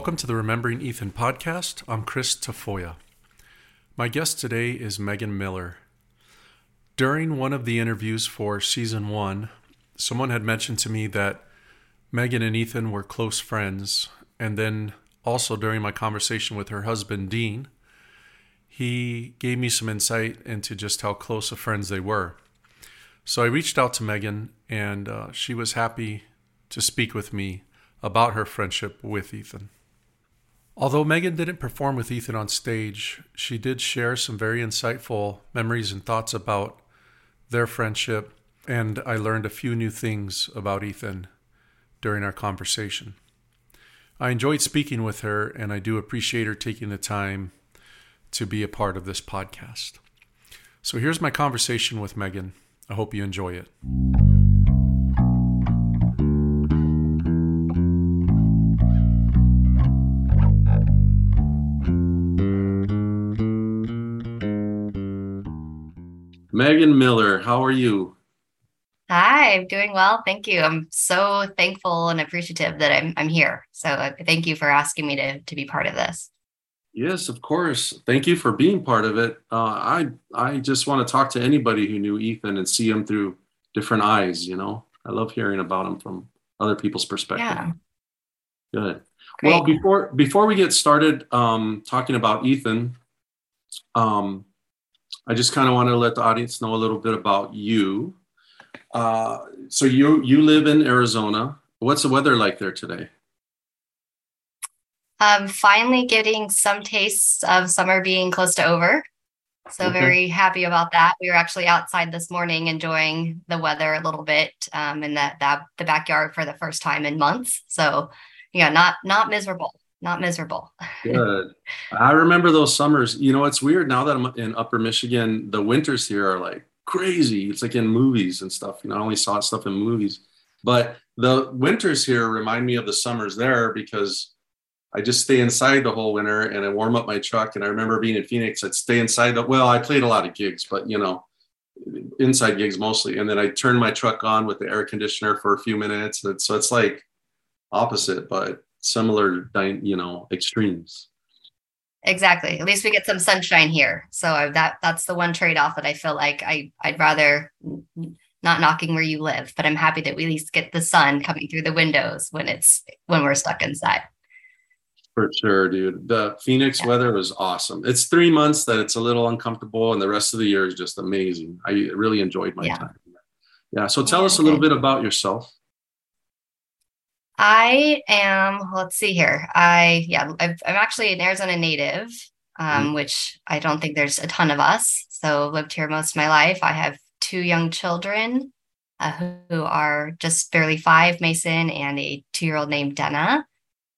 Welcome to the Remembering Ethan podcast. I'm Chris Tafoya. My guest today is Meghann Miller. During one of the interviews for season one, someone had mentioned to me that Meghann and Ethan were close friends. And then also during my conversation with her husband, Dean, he gave me some insight into just how close of friends they were. So I reached out to Meghann, and uh, she was happy to speak with me about her friendship with Ethan. Although Meghann didn't perform with Ethan on stage, she did share some very insightful memories and thoughts about their friendship, and I learned a few new things about Ethan during our conversation. I enjoyed speaking with her, and I do appreciate her taking the time to be a part of this podcast. So here's my conversation with Meghann. I hope you enjoy it. Meghann Miller, how are you? Hi, I'm doing well. Thank you. I'm so thankful and appreciative that I'm I'm here. So uh, thank you for asking me to to be part of this. Yes, of course. Thank you for being part of it. Uh, I I just want to talk to anybody who knew Ethan and see him through different eyes. You know, I love hearing about him from other people's perspective. Yeah. Good. Great. Well, before before we get started um, talking about Ethan, um, I just kind of want to let the audience know a little bit about you. Uh, so you you live in Arizona. What's the weather like there today? Um, finally getting some tastes of summer being close to over. So okay. very happy about that. We were actually outside this morning enjoying the weather a little bit um, in that, that the backyard for the first time in months. So yeah, not not miserable not miserable. Good. I remember those summers. You know, it's weird now that I'm in Upper Michigan. The winters here are like crazy. It's like in movies and stuff. You know, I only saw stuff in movies, but the winters here remind me of the summers there because I just stay inside the whole winter and I warm up my truck. And I remember being in Phoenix, I'd stay inside. The, well, I played a lot of gigs, but you know, inside gigs mostly. And then I turn my truck on with the air conditioner for a few minutes. And so it's like opposite, but similar, you know, extremes. Exactly. At least we get some sunshine here. So that that's the one trade off that I feel like I I'd rather not knocking where you live, but I'm happy that we at least get the sun coming through the windows when it's when we're stuck inside. For sure, dude. The Phoenix yeah. weather was awesome. It's three months that it's a little uncomfortable, and the rest of the year is just amazing. I really enjoyed my yeah. time. Yeah. So tell yeah, us a little bit about yourself. I am, let's see here. I, yeah, i am actually an Arizona native, um, mm which I don't think there's a ton of us. So lived here most of my life. I have two young children uh, who are just barely five, Mason, and a two year old named Denna.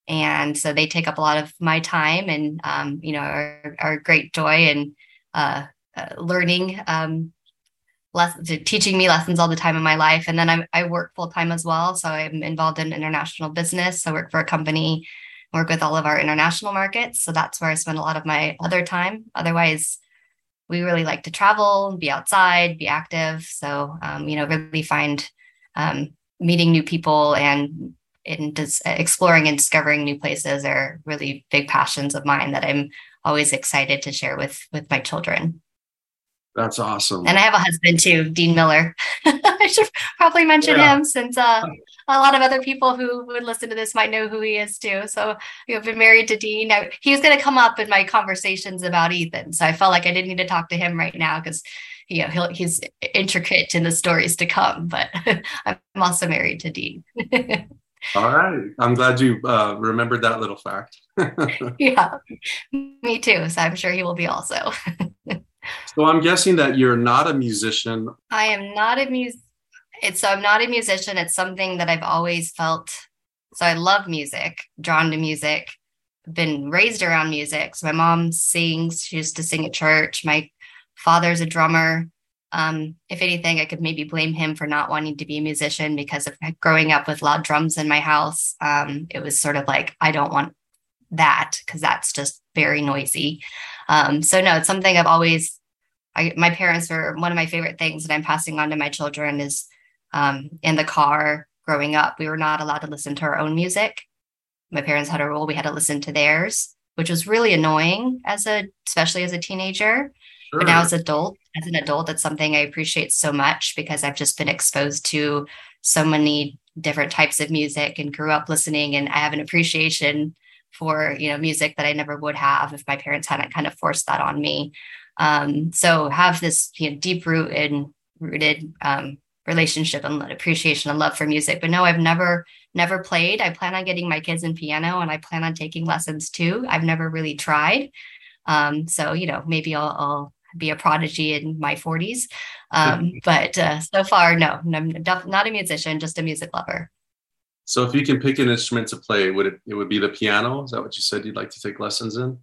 And so they take up a lot of my time and, um, you know, are, are great joy and uh, uh, learning um, lessons, teaching me lessons all the time in my life. And then I'm, I work full time as well. So I'm involved in international business. I work for a company, work with all of our international markets. So that's where I spend a lot of my other time. Otherwise, we really like to travel, be outside, be active. So, um, you know, really find um, meeting new people and in dis- exploring and discovering new places are really big passions of mine that I'm always excited to share with with my children. That's awesome. And I have a husband too, Dean Miller. I should probably mention yeah. him since uh, a lot of other people who would listen to this might know who he is too. So you've been married to Dean. Now, he was going to come up in my conversations about Ethan. So I felt like I didn't need to talk to him right now because you know, he's intricate in the stories to come, but I'm also married to Dean. All right. I'm glad you uh, remembered that little fact. yeah, me too. So I'm sure he will be also. So I'm guessing that you're not a musician. I am not a mus. It's so I'm not a musician. It's something that I've always felt. So I love music, drawn to music. Been raised around music. So my mom sings. She used to sing at church. My father's a drummer. Um, if anything, I could maybe blame him for not wanting to be a musician because of growing up with loud drums in my house. Um, it was sort of like I don't want that because that's just very noisy. Um, so no, it's something I've always. I, my parents were one of my favorite things that I'm passing on to my children is um, in the car growing up. We were not allowed to listen to our own music. my parents had a rule we had to listen to theirs, which was really annoying as a, especially as a teenager. Sure. But now as adult, as an adult, it's something I appreciate so much because I've just been exposed to so many different types of music and grew up listening and I have an appreciation for you know music that I never would have if my parents hadn't kind of forced that on me. Um, so have this you know, deep rooted rooted um, relationship and appreciation and love for music. But no, I've never never played. I plan on getting my kids in piano and I plan on taking lessons too. I've never really tried. Um, so you know maybe I'll, I'll be a prodigy in my 40s. Um, but uh, so far, no, I'm not a musician, just a music lover. So if you can pick an instrument to play, would it it would be the piano? Is that what you said you'd like to take lessons in?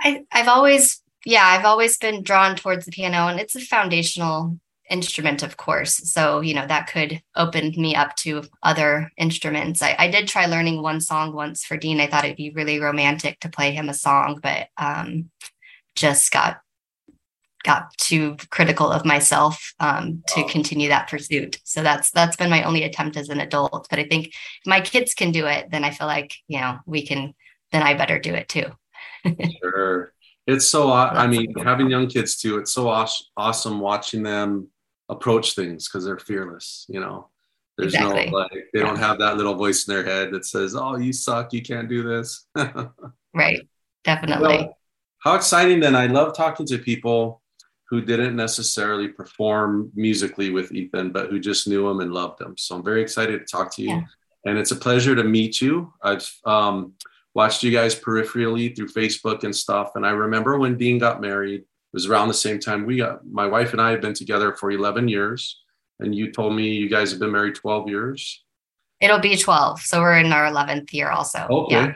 I, I've always, yeah, I've always been drawn towards the piano and it's a foundational instrument, of course. So, you know, that could open me up to other instruments. I, I did try learning one song once for Dean. I thought it'd be really romantic to play him a song, but um, just got got too critical of myself um, to continue that pursuit. So that's that's been my only attempt as an adult. But I think if my kids can do it, then I feel like you know we can. Then I better do it too. sure, it's so. I mean, having young kids too, it's so awesome watching them approach things because they're fearless. You know, there's exactly. no like they yeah. don't have that little voice in their head that says, "Oh, you suck, you can't do this." right. Definitely. Well, how exciting then! I love talking to people who didn't necessarily perform musically with Ethan, but who just knew him and loved him. So I'm very excited to talk to you. Yeah. And it's a pleasure to meet you. I've um, watched you guys peripherally through Facebook and stuff. And I remember when Dean got married, it was around the same time we got, my wife and I have been together for 11 years. And you told me you guys have been married 12 years. It'll be 12. So we're in our 11th year also. Okay. Yeah.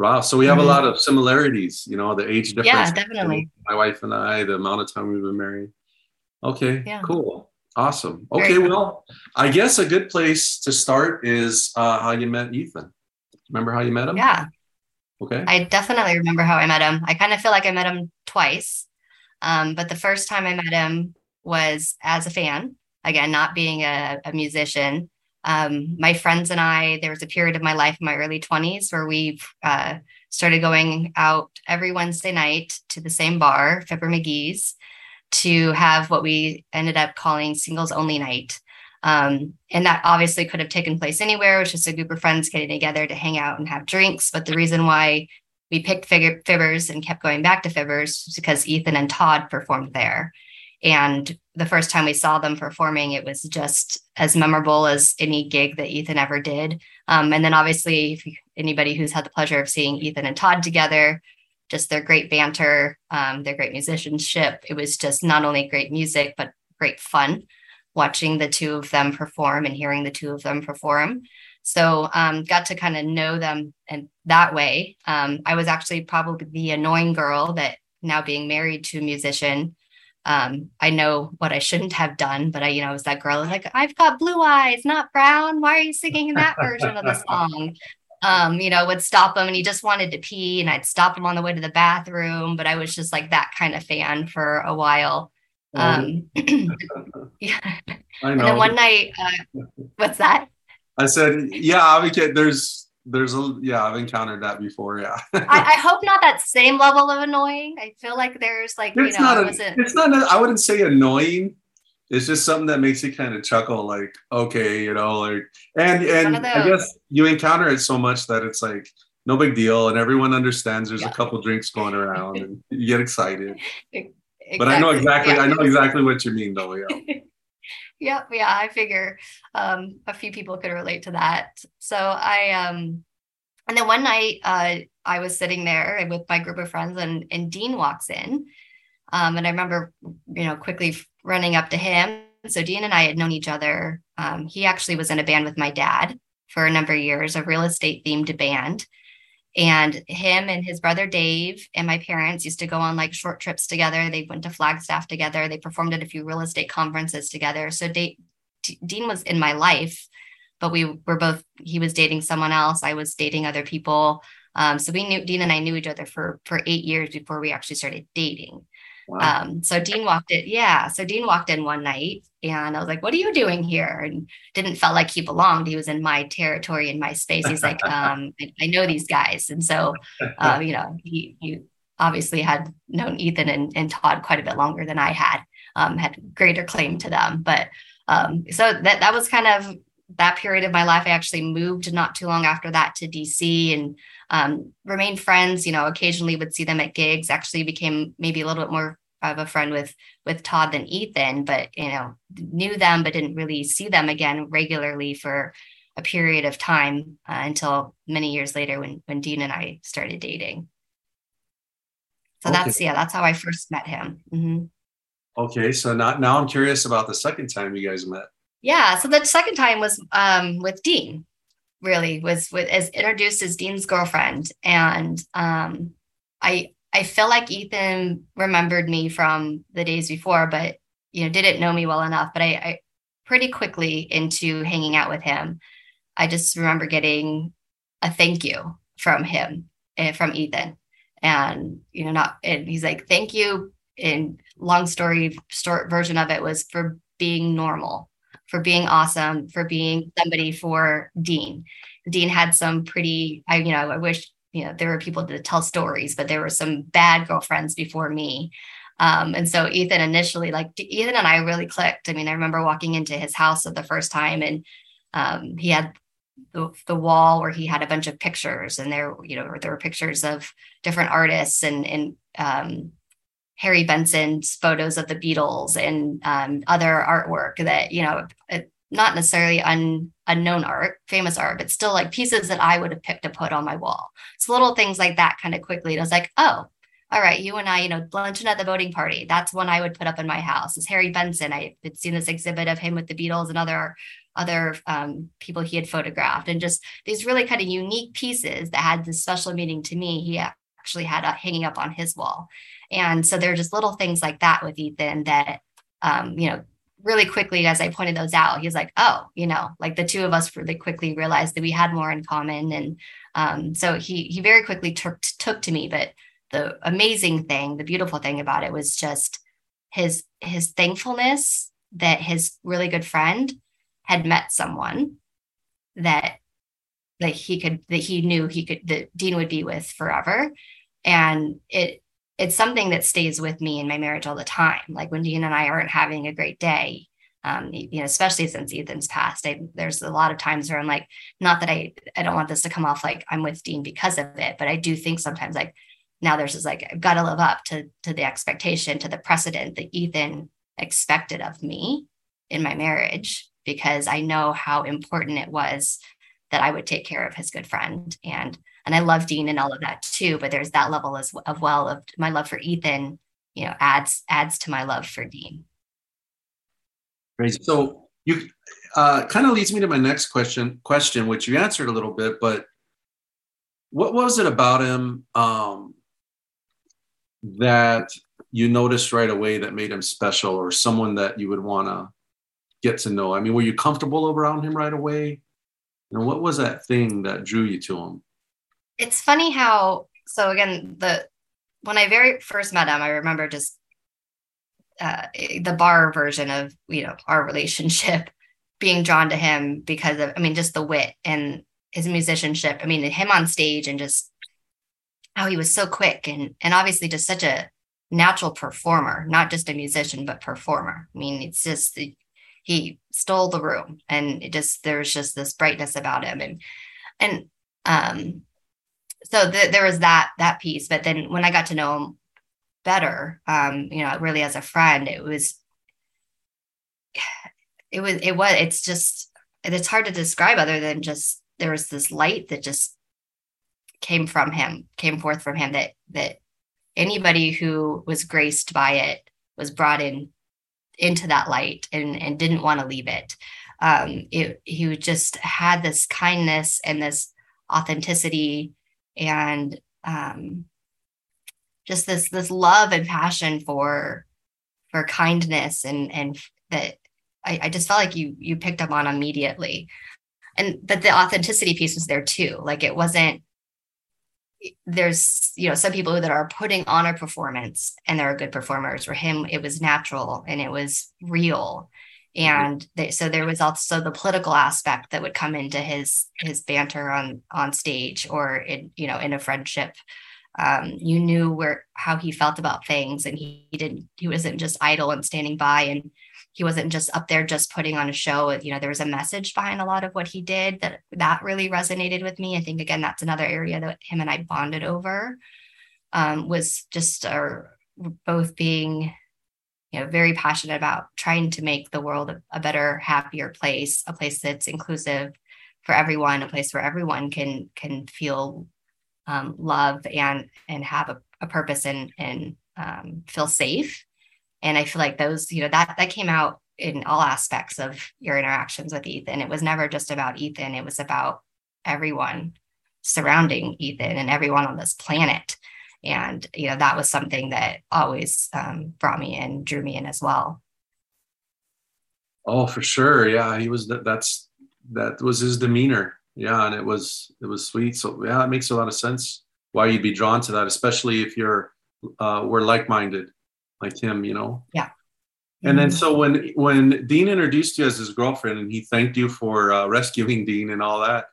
Wow. So we have mm-hmm. a lot of similarities, you know, the age difference. Yeah, definitely. My wife and I, the amount of time we've been married. Okay, yeah. cool. Awesome. Okay, well. I guess a good place to start is uh, how you met Ethan. Remember how you met him? Yeah. Okay. I definitely remember how I met him. I kind of feel like I met him twice. Um, but the first time I met him was as a fan, again, not being a, a musician um, my friends and I, there was a period of my life in my early 20s where we uh, started going out every Wednesday night to the same bar, Fibber McGee's, to have what we ended up calling singles only night. Um, and that obviously could have taken place anywhere, which is a group of friends getting together to hang out and have drinks. But the reason why we picked Fibbers and kept going back to Fibbers was because Ethan and Todd performed there. And the first time we saw them performing, it was just as memorable as any gig that Ethan ever did. Um, and then obviously, if anybody who's had the pleasure of seeing Ethan and Todd together, just their great banter, um, their great musicianship. It was just not only great music, but great fun watching the two of them perform and hearing the two of them perform. So um, got to kind of know them and that way. Um, I was actually probably the annoying girl that now being married to a musician um, I know what I shouldn't have done, but I, you know, I was that girl like, I've got blue eyes, not brown. Why are you singing that version of the song? Um, you know, would stop him and he just wanted to pee, and I'd stop him on the way to the bathroom. But I was just like that kind of fan for a while. Um, yeah. I know. And then one night, uh, what's that? I said, yeah, there's there's a yeah i've encountered that before yeah I, I, hope not that same level of annoying i feel like there's like it's you know not a, it's not a, i wouldn't say annoying it's just something that makes you kind of chuckle like okay you know like and and i guess you encounter it so much that it's like no big deal and everyone understands there's yeah. a couple drinks going around and you get excited exactly. but i know exactly yeah. i know exactly what you mean though yeah Yep. Yeah. I figure um, a few people could relate to that. So I, um, and then one night uh, I was sitting there with my group of friends and, and Dean walks in. Um, and I remember, you know, quickly running up to him. So Dean and I had known each other. Um, he actually was in a band with my dad for a number of years, a real estate themed band. And him and his brother Dave and my parents used to go on like short trips together. They went to Flagstaff together. They performed at a few real estate conferences together. So Dean was in my life, but we were both, he was dating someone else. I was dating other people. Um, so we knew Dean and I knew each other for for eight years before we actually started dating. Wow. Um, so Dean walked in, yeah. So Dean walked in one night and I was like, what are you doing here? And didn't felt like he belonged. He was in my territory, in my space. He's like, um, I, I, know these guys. And so, uh, you know, he, he obviously had known Ethan and, and Todd quite a bit longer than I had, um, had greater claim to them. But um, so that, that was kind of that period of my life. I actually moved not too long after that to DC and um, remained friends. You know, occasionally would see them at gigs. Actually, became maybe a little bit more of a friend with with Todd than Ethan, but you know, knew them but didn't really see them again regularly for a period of time uh, until many years later when when Dean and I started dating. So okay. that's yeah, that's how I first met him. Mm-hmm. Okay, so now now I'm curious about the second time you guys met. Yeah, so the second time was um, with Dean. Really was with as introduced as Dean's girlfriend, and um, I I feel like Ethan remembered me from the days before, but you know didn't know me well enough. But I, I pretty quickly into hanging out with him. I just remember getting a thank you from him, uh, from Ethan, and you know not and he's like thank you. In long story short version of it was for being normal for being awesome, for being somebody for Dean. Dean had some pretty, I, you know, I wish, you know, there were people to tell stories, but there were some bad girlfriends before me. Um, and so Ethan initially, like Ethan and I really clicked. I mean, I remember walking into his house for the first time and um, he had the, the wall where he had a bunch of pictures and there, you know, there were pictures of different artists and, and um, Harry Benson's photos of the Beatles and um, other artwork that, you know, not necessarily un, unknown art, famous art, but still like pieces that I would have picked to put on my wall. So little things like that kind of quickly. And I was like, oh, all right, you and I, you know, luncheon at the Boating Party. That's one I would put up in my house. Is Harry Benson. I had seen this exhibit of him with the Beatles and other other um, people he had photographed, and just these really kind of unique pieces that had this special meaning to me. He actually had a, hanging up on his wall, and so there are just little things like that with Ethan that, um, you know, really quickly as I pointed those out, he's like, oh, you know, like the two of us really quickly realized that we had more in common. And um, so he he very quickly took took to me. But the amazing thing, the beautiful thing about it was just his his thankfulness that his really good friend had met someone that that he could that he knew he could that Dean would be with forever. And it it's something that stays with me in my marriage all the time. Like when Dean and I aren't having a great day, um, you know, especially since Ethan's passed, I, there's a lot of times where I'm like, not that I, I don't want this to come off like I'm with Dean because of it, but I do think sometimes like now there's just like, I've got to live up to, to the expectation, to the precedent that Ethan expected of me in my marriage, because I know how important it was that I would take care of his good friend. And and I love Dean and all of that too. But there's that level as of well of my love for Ethan, you know, adds adds to my love for Dean. Great. So you uh, kind of leads me to my next question, question, which you answered a little bit, but what was it about him um, that you noticed right away that made him special or someone that you would want to get to know? I mean, were you comfortable around him right away? And what was that thing that drew you to him? It's funny how so again the when I very first met him, I remember just uh, the bar version of you know our relationship being drawn to him because of I mean just the wit and his musicianship. I mean him on stage and just how he was so quick and and obviously just such a natural performer, not just a musician but performer. I mean it's just he stole the room and it just there was just this brightness about him and and um so th- there was that that piece but then when i got to know him better um you know really as a friend it was it was it was it's just it's hard to describe other than just there was this light that just came from him came forth from him that that anybody who was graced by it was brought in into that light and and didn't want to leave it. Um it he just had this kindness and this authenticity and um, just this this love and passion for for kindness and and that I, I just felt like you you picked up on immediately. And but the authenticity piece was there too. Like it wasn't there's you know some people that are putting on a performance and they're good performers. For him it was natural and it was real. And they, so there was also the political aspect that would come into his his banter on on stage or in you know in a friendship. Um, you knew where how he felt about things and he, he didn't he wasn't just idle and standing by and he wasn't just up there just putting on a show. You know there was a message behind a lot of what he did that that really resonated with me. I think again that's another area that him and i bonded over um, was just our both being you know very passionate about trying to make the world a, better happier place a place that's inclusive for everyone a place where everyone can can feel um, love and and have a, a purpose and and um, feel safe. And i feel like those you know that that came out in all aspects of your interactions with ethan. It was never just about ethan. It was about everyone surrounding ethan and everyone on this planet and you know that was something that always um, brought me in drew me in as well. Oh for sure. Yeah he was that that's that was his demeanor. Yeah and it was it was sweet. So yeah it makes a lot of sense why you'd be drawn to that especially if you're uh, we're like-minded like him, you know? Yeah. And then so when when Dean introduced you as his girlfriend and he thanked you for uh, rescuing Dean and all that,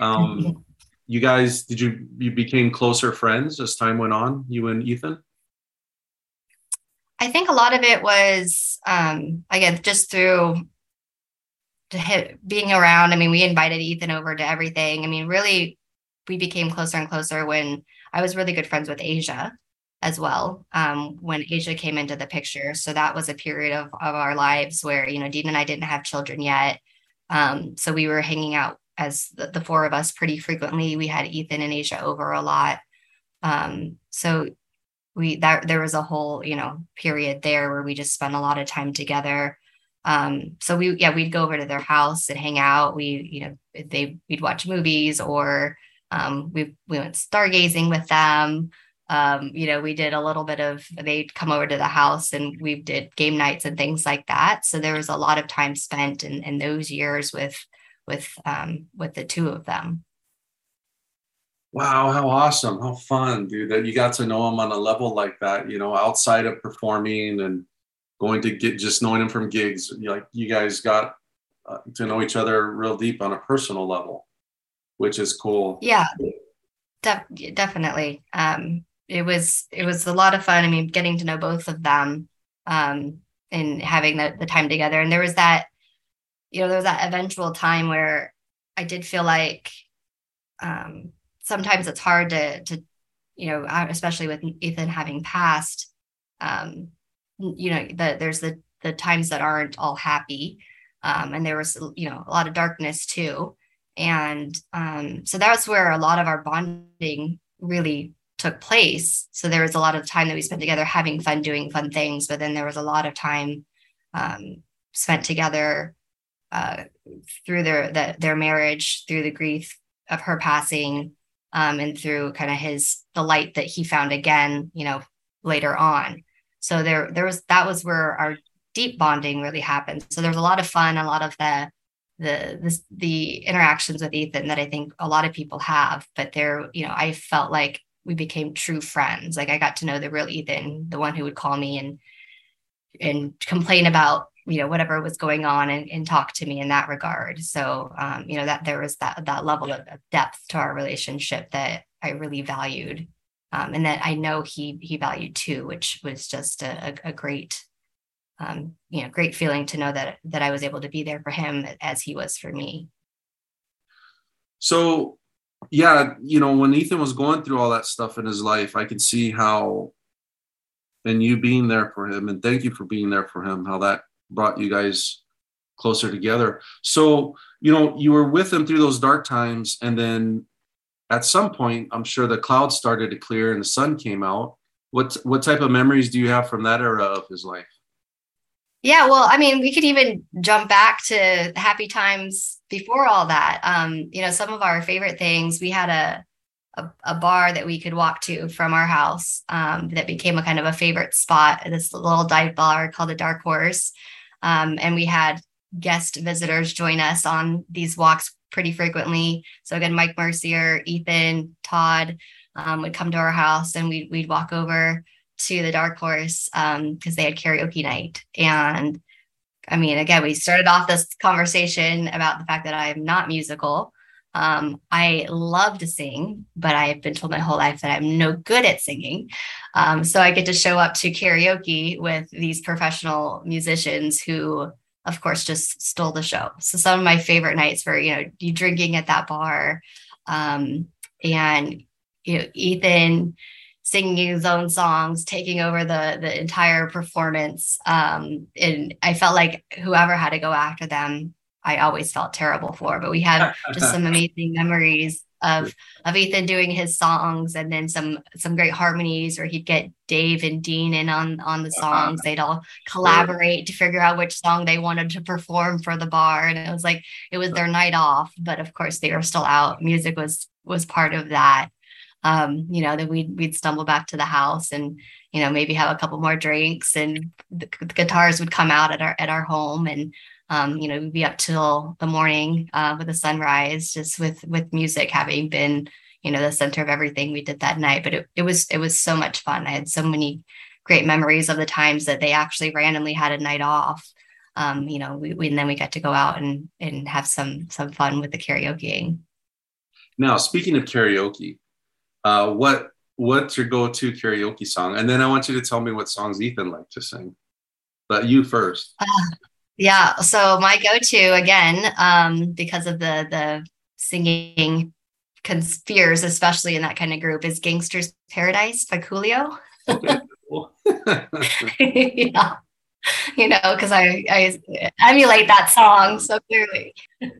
um, you guys did you you became closer friends as time went on? You and Ethan. I think a lot of it was um, again just through being around. I mean, we invited Ethan over to everything. I mean, really, we became closer and closer when I was really good friends with Asia as well um, when Asia came into the picture. So that was a period of, of our lives where, you know, Dean and I didn't have children yet. Um, so we were hanging out as the, the, four of us pretty frequently. We had Ethan and Asia over a lot. Um, so we that there was a whole, you know, period there where we just spent a lot of time together. Um, so we yeah, we'd go over to their house and hang out. We, you know, they we'd watch movies or um, we we went stargazing with them um, you know, we did a little bit of they'd come over to the house and we did game nights and things like that. So there was a lot of time spent in, in those years with with um, with the two of them. Wow, how awesome. How fun, dude, that you got to know him on a level like that, you know, outside of performing and going to get just knowing him from gigs. Like you guys got uh, to know each other real deep on a personal level, which is cool. Yeah, definitely. Um, it was it was a lot of fun. I mean, getting to know both of them um, and having the, the time together. And there was that, you know, there was that eventual time where I did feel like um, sometimes it's hard to to you know, especially with Ethan having passed. Um, you know, the, there's the the times that aren't all happy, um, and there was you know a lot of darkness too. And um, so that's where a lot of our bonding really took place. So there was a lot of time that we spent together having fun, doing fun things, but then there was a lot of time um, spent together uh, through their the, their marriage, through the grief of her passing, um, and through kind of his the light that he found again, you know, later on. So there there was that was where our deep bonding really happened. So there's a lot of fun, a lot of the the the, the interactions with Ethan that I think a lot of people have, but there, you know, I felt like we became true friends. Like I got to know the real Ethan, the one who would call me and and complain about you know whatever was going on and, and talk to me in that regard. So um, you know that there was that that level of depth to our relationship that I really valued, um, and that I know he he valued too, which was just a, a great um, you know great feeling to know that that I was able to be there for him as he was for me. So yeah, you know, when Ethan was going through all that stuff in his life, I could see how, and you being there for him, and thank you for being there for him, how that brought you guys closer together. So, you know, you were with him through those dark times, and then at some point, I'm sure the clouds started to clear and the sun came out. What what type of memories do you have from that era of his life? Yeah, well, I mean, we could even jump back to happy times before all that. Um, you know, some of our favorite things, we had a a, a bar that we could walk to from our house um, that became a kind of a favorite spot. This little dive bar called the Dark Horse, um, and we had guest visitors join us on these walks pretty frequently. So again, Mike Mercier, Ethan, Todd, um, would come to our house and we'd, we'd walk over to the Dark Horse because um, they had karaoke night. And I mean, again, we started off this conversation about the fact that I'm not musical. Um, I love to sing, but I've been told my whole life that I'm no good at singing. Um, so I get to show up to karaoke with these professional musicians who, of course, just stole the show. So some of my favorite nights were, you know, you drinking at that bar, um, and you know, Ethan singing his own songs, taking over the the entire performance. Um, and I felt like whoever had to go after them, I always felt terrible for. But we had just some amazing memories of of Ethan doing his songs, and then some some great harmonies where he'd get Dave and Dean in on on the songs. They'd all collaborate to figure out which song they wanted to perform for the bar, and it was like it was their night off. But of course, they were still out. Music was was part of that um, you know, then we'd we'd stumble back to the house and you know maybe have a couple more drinks and the, the guitars would come out at our at our home and um, you know we'd be up till the morning uh, with the sunrise just with with music having been you know the center of everything we did that night but it, it was it was so much fun i had so many great memories of the times that they actually randomly had a night off um, you know we, we, and then we got to go out and and have some some fun with the karaoke now speaking of karaoke uh, what what's your go-to karaoke song? And then I want you to tell me what songs Ethan liked to sing. But you first. Uh, yeah. So my go-to again, um, because of the the singing conspires, especially in that kind of group, is "Gangsta's Paradise" by Coolio. Yeah. You know, because I I emulate that song so clearly.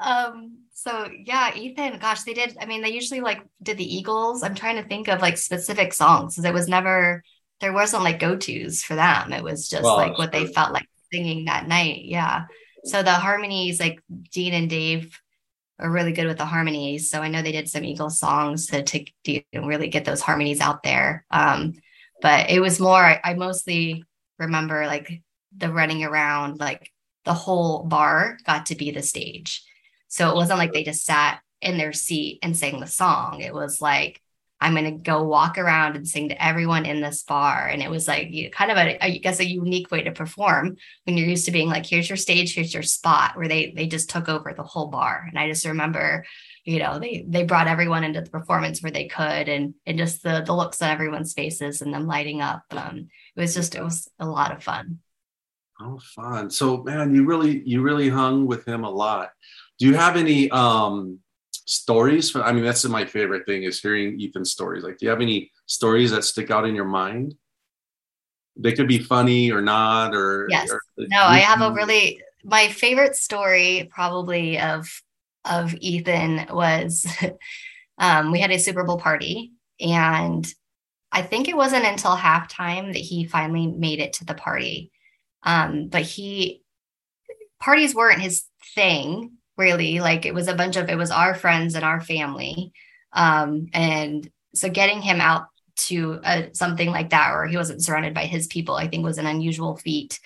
um so yeah, Ethan, gosh, they did. I mean, they usually like did the Eagles. I'm trying to think of like specific songs because it was never there wasn't like go-tos for them. It was just well, like what they felt like singing that night. Yeah. So the harmonies, like Dean and Dave are really good with the harmonies. So I know they did some Eagles songs to, to know, really get those harmonies out there. Um, but it was more, I, I mostly remember like the running around, like the whole bar got to be the stage. So it wasn't like they just sat in their seat and sang the song. It was like, I'm going to go walk around and sing to everyone in this bar. And it was like you, kind of a, I guess, a unique way to perform when you're used to being like, here's your stage, here's your spot, where they they just took over the whole bar. And I just remember, you know, they they brought everyone into the performance where they could, and and just the the looks on everyone's faces and them lighting up. Um, it was just it was a lot of fun. Oh, fun! So, man, you really you really hung with him a lot do you have any um stories. For, i mean that's my favorite thing is hearing ethan's stories. Like do you have any stories that stick out in your mind? They could be funny or not or yes. or, no i have a really my favorite story probably of of ethan was um, we had a super bowl party and i think it wasn't until halftime that he finally made it to the party. Um, but he parties weren't his thing really like it was a bunch of it was our friends and our family. Um and so getting him out to a, something like that where he wasn't surrounded by his people i think was an unusual feat.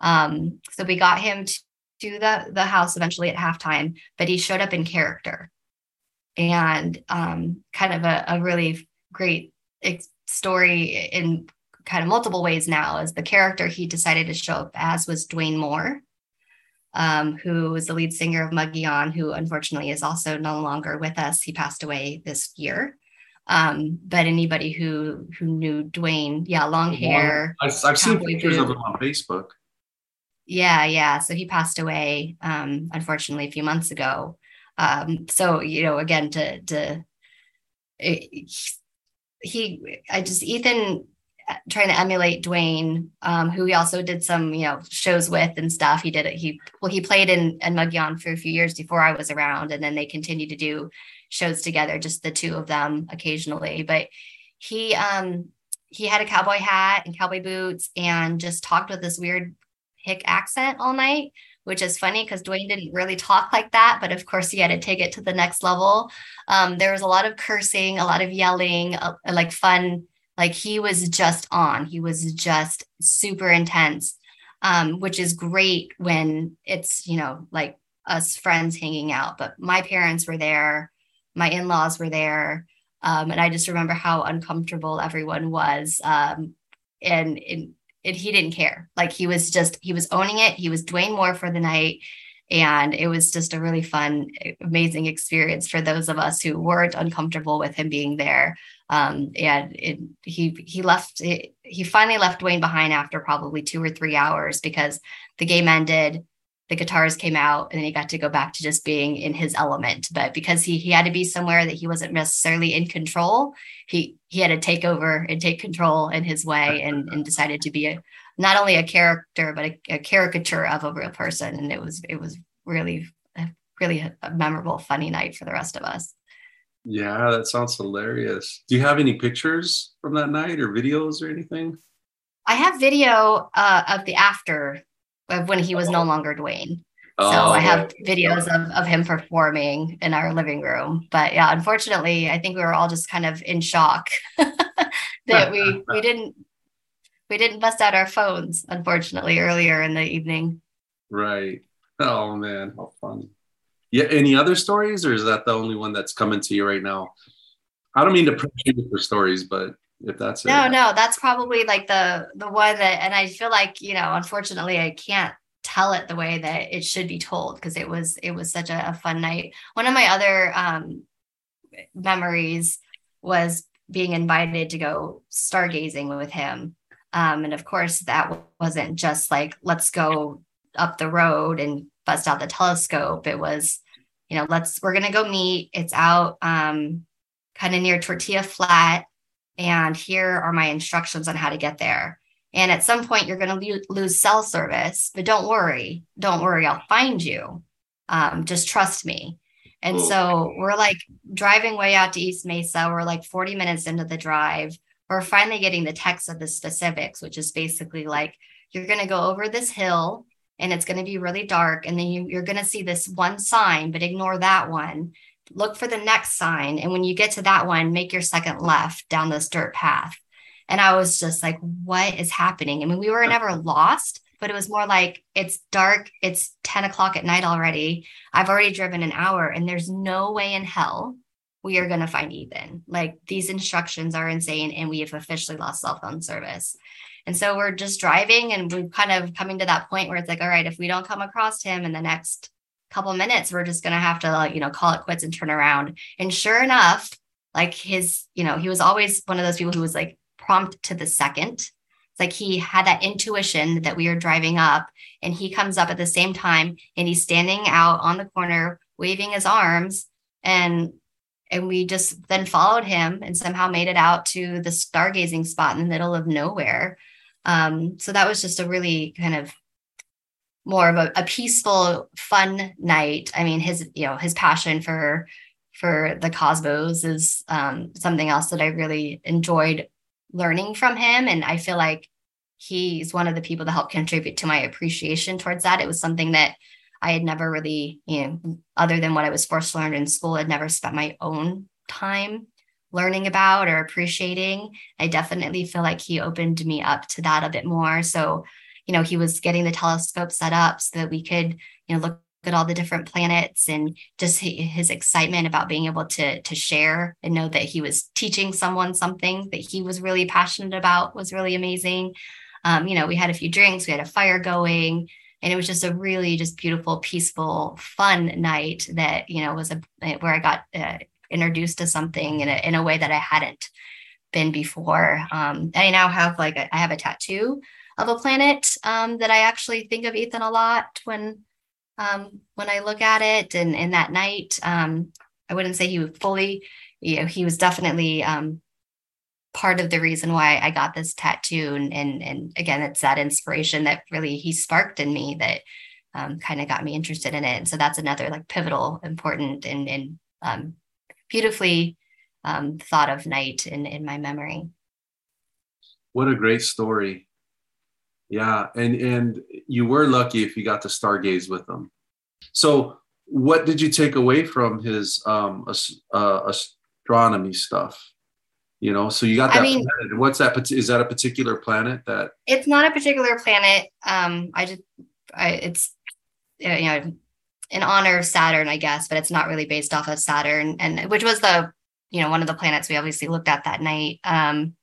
Um so we got him to, to the the house eventually at halftime but he showed up in character. And um kind of a, a really great ex- story in kind of multiple ways now is the character he decided to show up as was dwayne Moore um, who was the lead singer of Mogollon, who unfortunately is also no longer with us. He passed away this year. Um, but anybody who who knew Dwayne, yeah, long hair. I've, I've seen pictures boot. of him on Facebook. Yeah, yeah. So he passed away, um, unfortunately, a few months ago. Um, so you know, again, to to it, he, I just Ethan trying to emulate Dwayne, um, who he also did some, you know, shows with and stuff. He did it. He well, he played in in Mogollon for a few years before I was around, and then they continued to do shows together, just the two of them occasionally. But he um he had a cowboy hat and cowboy boots, and just talked with this weird hick accent all night. Which is funny because Dwayne didn't really talk like that, but of course he had to take it to the next level. Um, there was a lot of cursing, a lot of yelling, uh, like fun like he was just on, he was just super intense, um, which is great when it's, you know, like us friends hanging out. But my parents were there. My in laws were there. Um, and I just remember how uncomfortable everyone was. Um, and, and, and he didn't care. Like he was just, he was owning it. He was Dwayne Moore for the night. And it was just a really fun, amazing experience for those of us who weren't uncomfortable with him being there. Um, and it, he he left. He finally left Dwayne behind after probably two or three hours because the game ended the guitars came out and then he got to go back to just being in his element but because he he had to be somewhere that he wasn't necessarily in control he he had to take over and take control in his way and and decided to be a not only a character but a, a caricature of a real person and it was it was really really a memorable funny night for the rest of us yeah that sounds hilarious do you have any pictures from that night or videos or anything i have video uh, of the after of when he was no longer Dwayne. So oh, I have videos of, of him performing in our living room. But yeah, unfortunately, I think we were all just kind of in shock that we we didn't we didn't bust out our phones, unfortunately, earlier in the evening. Right. Oh man, how funny. Yeah, any other stories, or is that the only one that's coming to you right now? I don't mean to pressure you for stories, but if that's no, it. no, that's probably like the the one that, and I feel like you know, unfortunately, I can't tell it the way that it should be told because it was it was such a, a, fun night. One of my other um, memories was being invited to go stargazing with him, um, and of course, that wasn't just like let's go up the road and bust out the telescope. It was, you know, let's we're gonna go meet. It's out um, kind of near Tortilla Flat and here are my instructions on how to get there. And at some point, you're going to lose cell service, but don't worry. Don't worry. I'll find you. Um, just trust me. And so we're like driving way out to East Mesa. We're like 40 minutes into the drive. We're finally getting the text of the specifics, which is basically like you're going to go over this hill and it's going to be really dark. And then you, you're going to see this one sign, but ignore that one look for the next sign. And when you get to that one, make your second left down this dirt path. And I was just like, what is happening? I mean, we were never lost, but it was more like it's dark. It's 10 o'clock at night already. I've already driven an hour, and there's no way in hell we are going to find Ethan. Like these instructions are insane, and we have officially lost cell phone service. And so we're just driving, and we're kind of coming to that point where it's like, all right, if we don't come across him in the next couple minutes we're just going to have to like you know call it quits and turn around. And sure enough like his you know he was always one of those people who was like prompt to the second. It's like he had that intuition that we were driving up and he comes up at the same time and he's standing out on the corner waving his arms and and we just then followed him and somehow made it out to the stargazing spot in the middle of nowhere um, so that was just a really kind of more of a, a peaceful, fun night. I mean, his you know his passion for for the cosmos is um, something else that I really enjoyed learning from him, and I feel like he's one of the people that helped contribute to my appreciation towards that. It was something that I had never really, you know, other than what I was forced to learn in school, I'd never spent my own time learning about or appreciating. I definitely feel like he opened me up to that a bit more. So you know, he was getting the telescope set up so that we could, you know, look at all the different planets and just his excitement about being able to to share and know that he was teaching someone something that he was really passionate about was really amazing. Um, you know, we had a few drinks, we had a fire going, and it was just a really just beautiful, peaceful, fun night that you know was a where I got uh, introduced to something in a in a way that I hadn't been before. Um, I now have like a, I have a tattoo of a planet um, that I actually think of Ethan a lot when um, when I look at it. And in that night, um, I wouldn't say he was fully, you know, he was definitely um, part of the reason why I got this tattoo. And, and, and again, it's that inspiration that really he sparked in me that um, kind of got me interested in it. And so that's another like pivotal, important, and, and um, beautifully thought of night in, in my memory. What a great story. Yeah, and and you were lucky if you got to stargaze with them. So, what did you take away from his um, uh, astronomy stuff? You know, so you got that. I mean, planet. What's that? Is that a particular planet that? It's not a particular planet. Um, I just, I, it's, you know, in honor of Saturn, I guess, but it's not really based off of Saturn, and which was the you know one of the planets we obviously looked at that night. Um,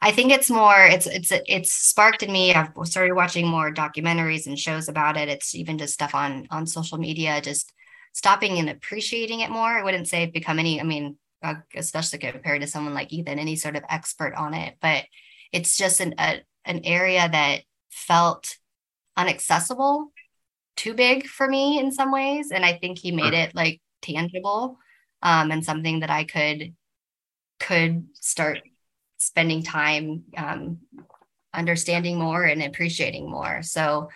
I think it's more it's it's it's sparked in me. I've started watching more documentaries and shows about it. It's even just stuff on on social media, just stopping and appreciating it more. I wouldn't say become any. I mean, uh, especially compared to someone like Ethan, any sort of expert on it, but it's just an a, an area that felt unaccessible too big for me in some ways and i think he made it like tangible um, and something that i could could start spending time um, understanding more and appreciating more. So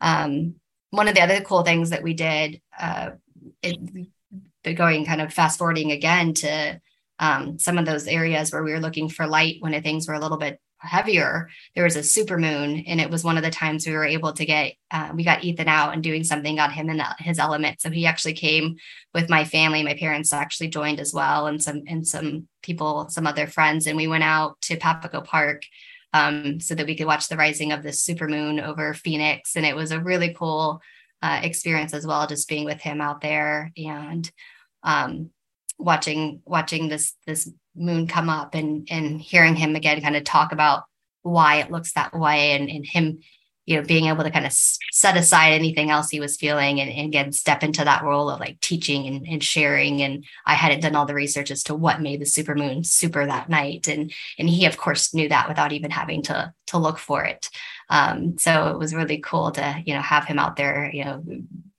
um, one of the other cool things that we did uh, it, going kind of fast forwarding again to um, some of those areas where we were looking for light when things were a little bit heavier, there was a super moon, and it was one of the times we were able to get uh, we got Ethan out and doing something got him in his element. So he actually came with my family. My parents actually joined as well, and some and some people, some other friends, and we went out to Papago Park um, so that we could watch the rising of the super moon over Phoenix, and it was a really cool uh, experience as well, just being with him out there and um, watching watching this this moon come up and and hearing him again kind of talk about why it looks that way and, and him you know being able to kind of set aside anything else he was feeling and, and again step into that role of like teaching and, and, sharing. And i hadn't done all the research as to what made the super moon super that night. And and he of course knew that without even having to to look for it. Um, so it was really cool to you know have him out there you know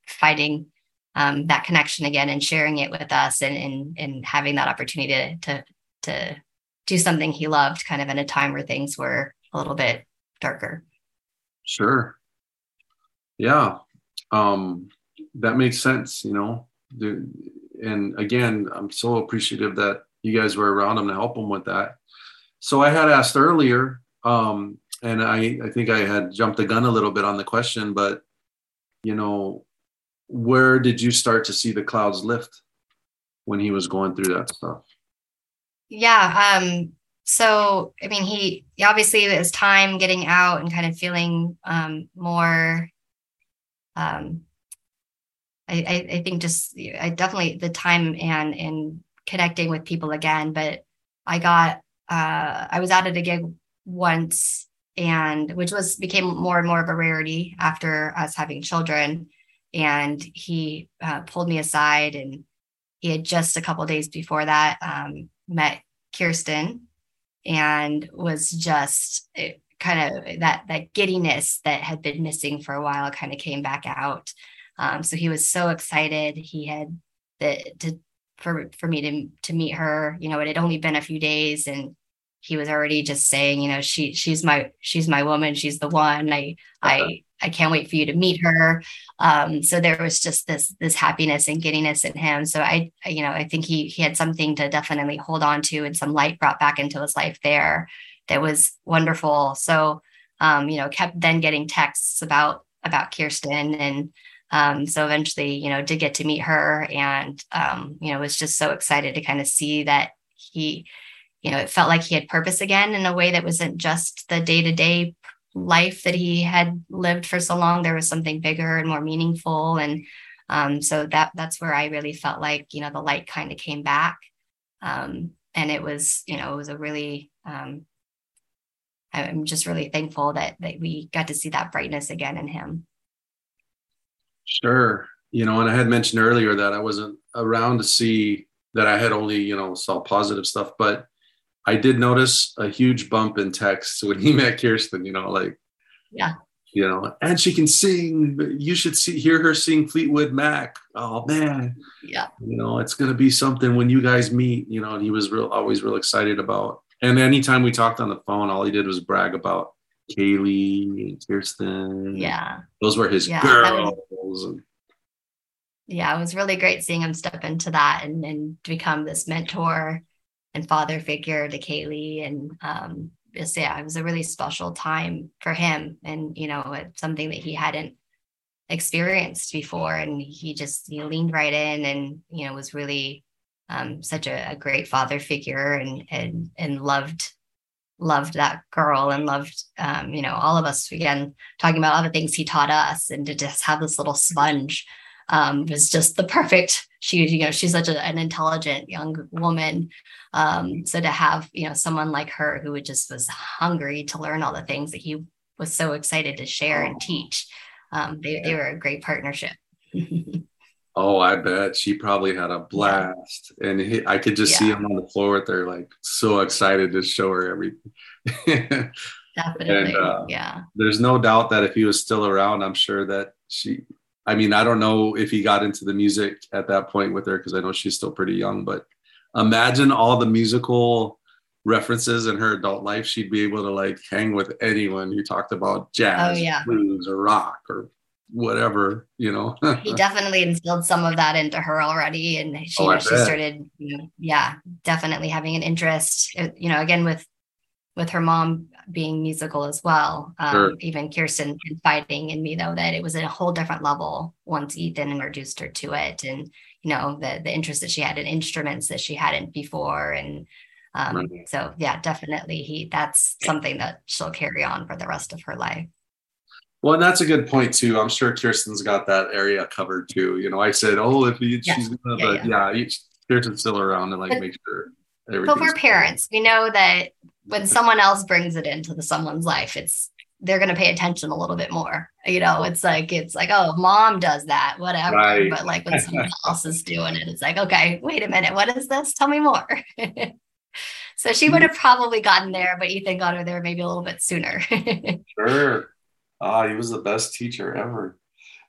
fighting um, that connection again and sharing it with us and and, and having that opportunity to, to to do something he loved kind of in a time where things were a little bit darker. Sure. Yeah. Um that makes sense you know? And again i'm so appreciative that you guys were around him to help him with that. So i had asked earlier um and i i think i had jumped the gun a little bit on the question but you know where did you start to see the clouds lift when he was going through that stuff yeah um so i mean he obviously was time getting out and kind of feeling um more um I, I, I think just I definitely the time and and connecting with people again. But I got uh, I was out at a gig once, and which was became more and more of a rarity after us having children. And he uh, pulled me aside, and he had just a couple days before that um, met Kirsten and was just kind of that that giddiness that had been missing for a while kind of came back out. Um, so he was so excited. He had the to for for me to to meet her. You know, it had only been a few days, and he was already just saying, you know, she she's my she's my woman. She's the one. I I I can't wait for you to meet her. Um, so there was just this this happiness and giddiness in him. So I, you know, I think he he had something to definitely hold on to and some light brought back into his life there that was wonderful. So um, you know, kept then getting texts about about Kirsten and um, so eventually, you know, did get to meet her and um, you know, was just so excited to kind of see that he, you know, it felt like he had purpose again in a way that wasn't just the day-to-day life that he had lived for so long. There was something bigger and more meaningful. And um, so that that's where i really felt like you know the light kind of came back. Um, and it was you know it was a really um, i'm just really thankful that that we got to see that brightness again in him. Sure. You know and i had mentioned earlier that i wasn't around to see that i had only you know saw positive stuff but I did notice a huge bump in text when he met Kirsten, you know, like, yeah, you know, and she can sing. You should see, hear her sing Fleetwood Mac. Oh man. Yeah. You know, it's going to be something when you guys meet, you know, and he was real, always real excited about. And anytime we talked on the phone, all he did was brag about Kaylee and Kirsten. Yeah. Those were his yeah, girls. Was, yeah, it was really great seeing him step into that and, and become this mentor and father figure to Kaylee. And um, just, yeah, it was a really special time for him and, you know, it's something that he hadn't experienced before. And he just he leaned right in and, you know, was really um, such a, a, great father figure and, and, and loved loved that girl and loved um, you know all of us again talking about all the things he taught us and to just have this little sponge um, was just the perfect. She, you know, she's such a, an intelligent young woman. Um, so to have, you know, someone like her who just was hungry to learn all the things that he was so excited to share and teach, um, they, they were a great partnership. oh, I bet she probably had a blast, yeah. and he, I could just yeah. see him on the floor with her, like so excited to show her everything. Definitely, and, uh, yeah. There's no doubt that if he was still around, I'm sure that she. I mean, I don't know if he got into the music at that point with her because I know she's still pretty young, but imagine all the musical references in her adult life she'd be able to like hang with anyone who talked about jazz oh, yeah. blues or rock or whatever you know he definitely instilled some of that into her already and she, oh, she started you know, yeah definitely having an interest uh, you know again with with her mom being musical as well um, sure. even kirsten confiding in me though that it was at a whole different level once ethan introduced her to it and you know the the interest that she had in instruments that she hadn't before and um, right. so yeah definitely he that's something that she'll carry on for the rest of her life well, and that's a good point too. I'm sure Kirsten's got that area covered too. You know, I said, oh, if he, yeah. she's gonna, yeah, but yeah, yeah Kirsten's still around and like but, make sure. But we're parents. We know that when someone else brings it into the, someone's life, it's they're going to pay attention a little bit more. You know, it's like it's like, oh, mom does that, whatever. Right. But like when someone else is doing it, it's like, okay, wait a minute, what is this? Tell me more. so she would have probably gotten there, but Ethan got her there maybe a little bit sooner. sure. Ah, he was the best teacher ever.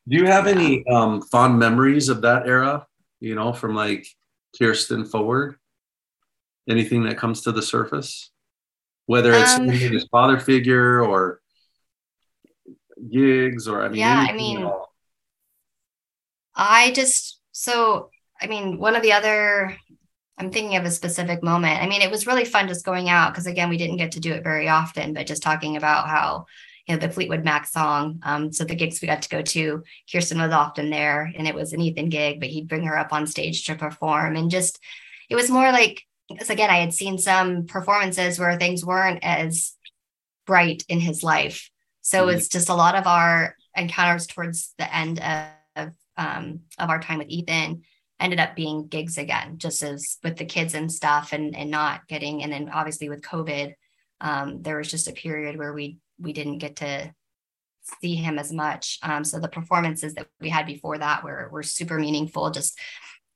Do you have any um, fond memories of that era? You know, from like Kirsten forward? Anything that comes to the surface? Whether it's um, his father figure or gigs or I mean, yeah, I mean, I just so I mean, one of the other I'm thinking of a specific moment. I mean, it was really fun just going out because again, we didn't get to do it very often, but just talking about how you know the Fleetwood Mac song. Um, so the gigs we got to go to, Kirsten was often there, and it was an Ethan gig, but he'd bring her up on stage to perform, and just it was more like because again, I had seen some performances where things weren't as bright in his life, so mm-hmm. it's just a lot of our encounters towards the end of um, of our time with Ethan ended up being gigs again, just as with the kids and stuff, and and not getting, and then obviously with COVID. Um, there was just a period where we we didn't get to see him as much. Um, so the performances that we had before that were were super meaningful. Just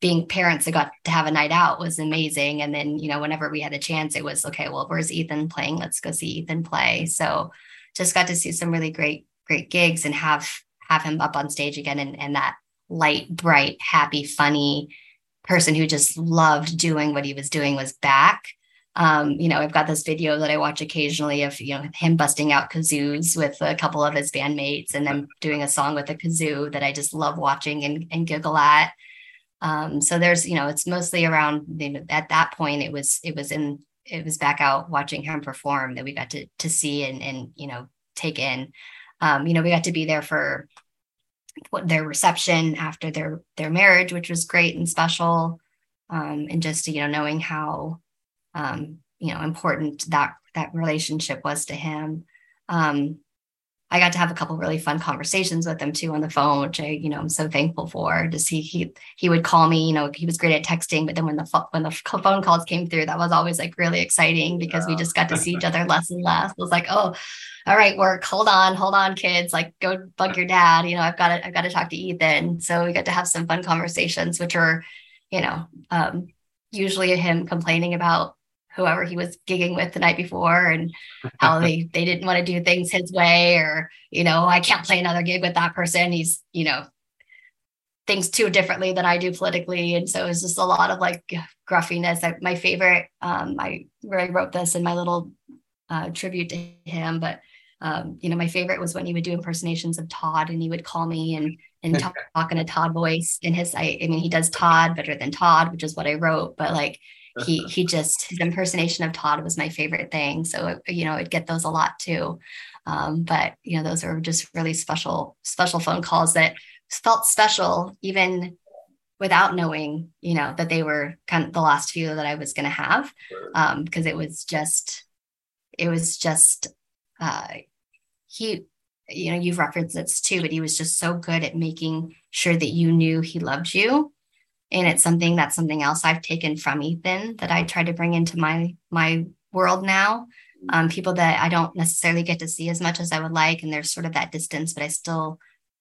being parents that got to have a night out was amazing. And then, you know, whenever we had a chance, it was okay, well, where's Ethan playing? Let's go see Ethan play. So just got to see some really great, great gigs and have have him up on stage again and, and that light, bright, happy, funny person who just loved doing what he was doing was back. Um, you know, I've got this video that I watch occasionally of, you know, him busting out kazoos with a couple of his bandmates and then doing a song with a kazoo that I just love watching and, and giggle at. Um, so there's, you know, it's mostly around you know, at that point it was, it was in, it was back out watching him perform that we got to, to see and, and, you know, take in, um, you know, we got to be there for their reception after their, their marriage, which was great and special. Um, and just, you know, knowing how, um, you know important that that relationship was to him um, I got to have a couple really fun conversations with him too on the phone, which I, you know, I'm so thankful for. Just he he he would call me, you know, he was great at texting, but then when the fo- when the phone calls came through, that was always like really exciting because yeah. we just got to see each other less and less. It was like, oh, all right, work, hold on, hold on, kids, like go bug your dad. You know, I've got to I've got to talk to Ethan. So we got to have some fun conversations, which are, you know, um, usually him complaining about whoever he was gigging with the night before and how they they didn't want to do things his way or you know I can't play another gig with that person. He's you know things too differently than I do politically. And so it's just a lot of like gruffiness. I, my favorite um I really wrote this in my little uh, tribute to him but um, you know my favorite was when he would do impersonations of Todd and he would call me and and talk, talk in a Todd voice in his I, I mean he does Todd better than Todd which is what I wrote but like he he just his impersonation of Todd was my favorite thing. So you know, I'd get those a lot too. Um, but you know, those are just really special special phone calls that felt special even without knowing you know that they were kind of the last few that I was going to have um, because it was just it was just uh, he you know, you've referenced this too, but he was just so good at making sure that you knew he loved you. And it's something that's something else I've taken from Ethan that I try to bring into my my world now. Um, people that I don't necessarily get to see as much as I would like, and there's sort of that distance, but I still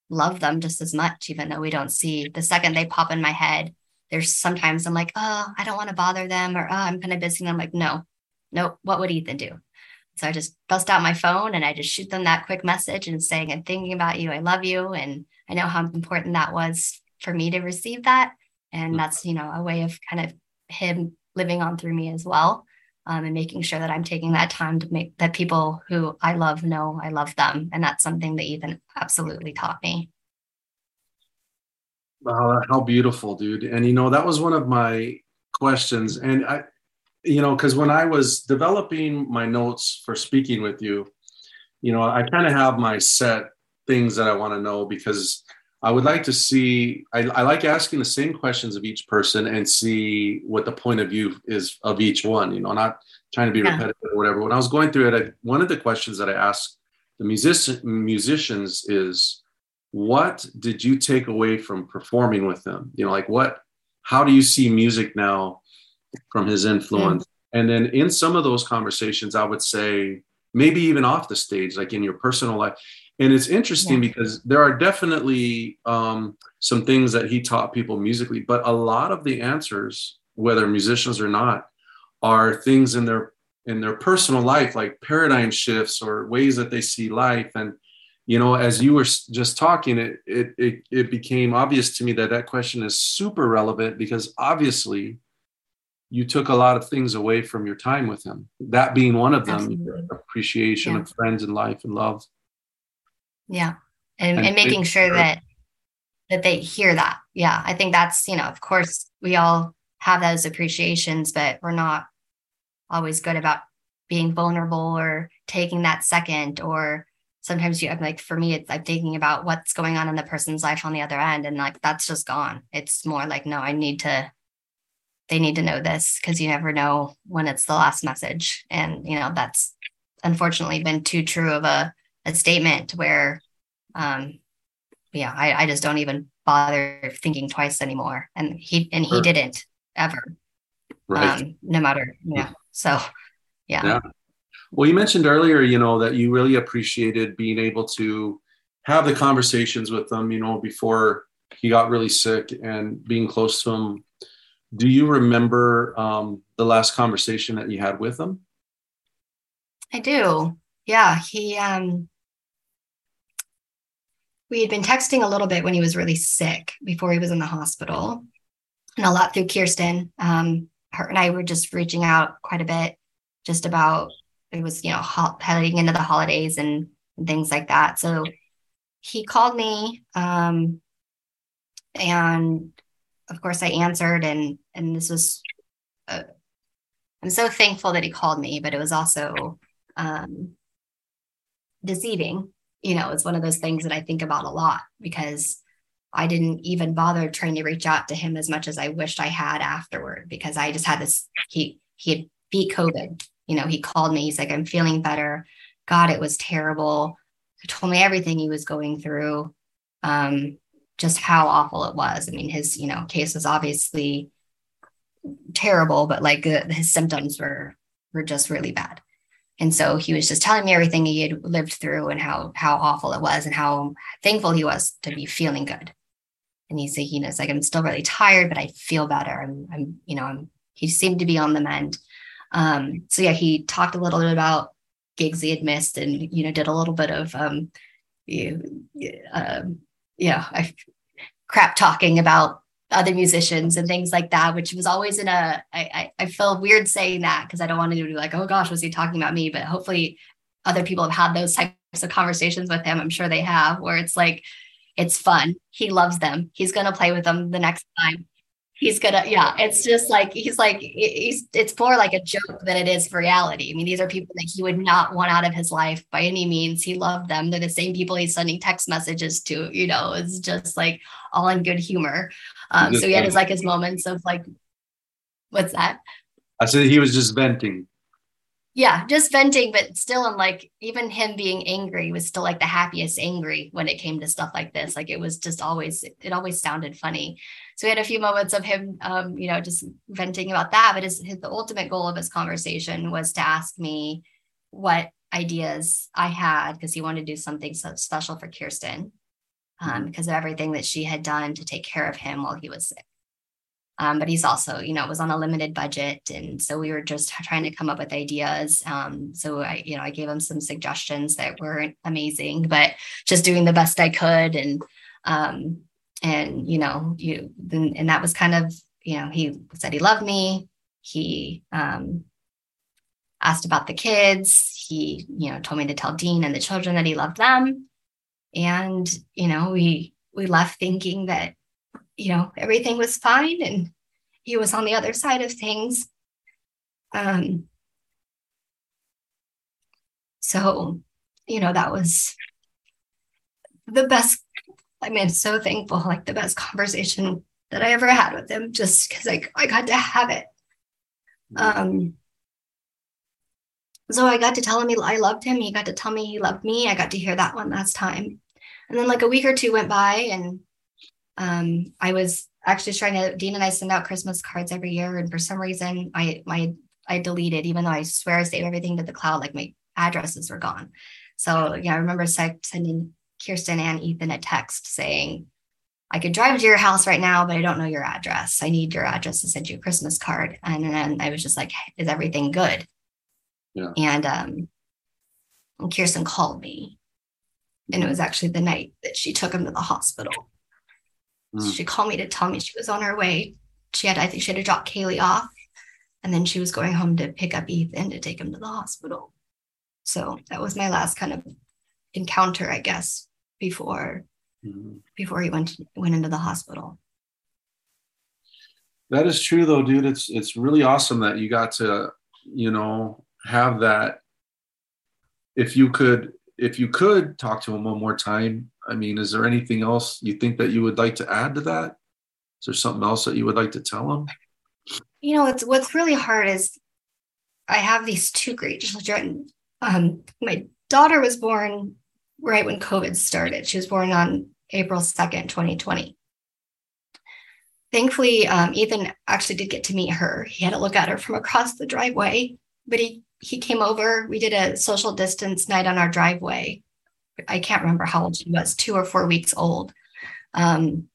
love them just as much, even though we don't see the second they pop in my head. There's sometimes I'm like, oh, I don't want to bother them, or oh, I'm kind of busy. And I'm like, no, no, what would Ethan do? So I just bust out my phone and I just shoot them that quick message and saying, I'm thinking about you. I love you. And I know how important that was for me to receive that. And mm-hmm. that's, you know, a way of kind of him living on through me as well. Um, and making sure that I'm taking that time to make that people who I love know I love them. And that's something that Ethan absolutely taught me. Wow, how beautiful, dude. And you know, that was one of my questions. And I, you know, because when I was developing my notes for speaking with you, you know, I kind of have my set things that I want to know because I would like to see, I, I, like asking the same questions of each person and see what the point of view is of each one, you know, not trying to be yeah. repetitive or whatever. When I was going through it, I, one of the questions that I asked the musician, musicians is, what did you take away from performing with them? You know, like what, how do you see music now from his influence. And then in some of those conversations, I would say, maybe even off the stage, like in your personal life. And it's interesting yeah. because there are definitely um, some things that he taught people musically, but a lot of the answers, whether musicians or not, are things in their in their personal life, like paradigm shifts or ways that they see life. And you know, as you were just talking, it it it, it became obvious to me that that question is super relevant because obviously you took a lot of things away from your time with him. That being one of them, appreciation yeah. of friends and life and love. Yeah. And, and, and making sure that that they hear that. Yeah. I think that's, you know, of course we all have those appreciations, but we're not always good about being vulnerable or taking that second or sometimes you have like for me it's like thinking about what's going on in the person's life on the other end and like that's just gone it's more like no i need to they need to know this because you never know when it's the last message. And, you know, that's unfortunately been too true of a, a statement where, um, yeah, I, I just don't even bother thinking twice anymore. And he, and he sure. didn't ever, right. Um, no matter, yeah. So, yeah. yeah. Well, you mentioned earlier, you know, that you really appreciated being able to have the conversations with them, you know, before he got really sick and being close to him do you remember um, the last conversation that you had with him? I do. Yeah, he um we had been texting a little bit when he was really sick before he was in the hospital and a lot through Kirsten. Um, her and I were just reaching out quite a bit just about it was, you know, ho- heading into the holidays and, and, things like that. So he called me um, and of course I answered and and this was uh, I'm so thankful that he called me, but it was also um, deceiving. You know, it's one of those things that I think about a lot because I didn't even bother trying to reach out to him as much as I wished I had afterward because I just had this he he had beat COVID. You know, he called me, he's like, I'm feeling better. God, it was terrible. He told me everything he was going through. Um, just how awful it was. I mean, his, you know, case was obviously terrible, but like uh, his symptoms were were just really bad. And so he was just telling me everything he had lived through and how how awful it was and how thankful he was to be feeling good. And he's like, you know, it's like I'm still really tired, but I feel better. I'm, I'm, you know, I'm. He seemed to be on the mend. Um, so yeah, he talked a little bit about gigs he had missed, and you know, did a little bit of um, you, um, yeah, I crap talking about other musicians and things like that, which was always in a, I, I feel weird saying that because I don't want to be like, oh gosh, was he talking about me? But hopefully other people have had those types of conversations with him. I'm sure they have, where it's like, it's fun. He loves them. He's going to play with them the next time he's gonna yeah it's just like he's like he's it's more like a joke than it is for reality. I mean these are people that he would not want out of his life by any means. He loved them. They're the same people he's sending text messages to you know it's just like all in good humor. Um, so he had his like his moments of like what's that? I said he was just venting yeah, just venting, but still in like even him being angry was still like the happiest angry when it came to stuff like this. Like it was just always it always sounded funny. So we had a few moments of him um, you know, just venting about that. But his, his the ultimate goal of his conversation was to ask me what ideas I had because he wanted to do something so special for Kirsten um, mm-hmm. because of everything that she had done to take care of him while he was sick. Um, but he's also, you know, was on a limited budget, and so we were just trying to come up with ideas. Um, so I, you know, I gave him some suggestions that weren't amazing, but just doing the best I could, and um, and you know, you and that was kind of, you know, he said he loved me. He um, asked about the kids. He, you know, told me to tell Dean and the children that he loved them, and you know, we we left thinking that you know, everything was fine and he was on the other side of things. Um, so, you know, that was the best. I mean, so thankful, like the best conversation that I ever had with him, just because I, I got to have it. Um, so I got to tell him I loved him. He got to tell me he loved me. I got to hear that one last time. And then like a week or two went by and um, I was actually trying to Dean and I send out Christmas cards every year, and for some reason, I my I deleted, even though I swear I saved everything to the cloud, like my addresses were gone. So yeah, I remember sending Kirsten and Ethan a text saying, I could drive to your house right now, but I don't know your address. I need your address to send you a Christmas card. And then I was just like, is everything good? Yeah. And um, Kirsten called me. And it was actually the night that she took him to the hospital. Mm. She called me to tell me she was on her way. She had, I think she had to drop Kaylee off. And then she was going home to pick up Ethan to take him to the hospital. So that was my last kind of encounter, I guess, before mm. before he went went into the hospital. That is true though, dude. It's it's really awesome that you got to, you know, have that if you could if you could talk to him one more time, I mean, is there anything else you think that you would like to add to that? Is there something else that you would like to tell them? You know, it's what's really hard is I have these two great children. Um, my daughter was born right when COVID started. She was born on April 2nd, 2020. Thankfully, um, Ethan actually did get to meet her. He had to look at her from across the driveway, but he he came over. We did a social distance night on our driveway. I can't remember how old she was, two or four weeks old. Um,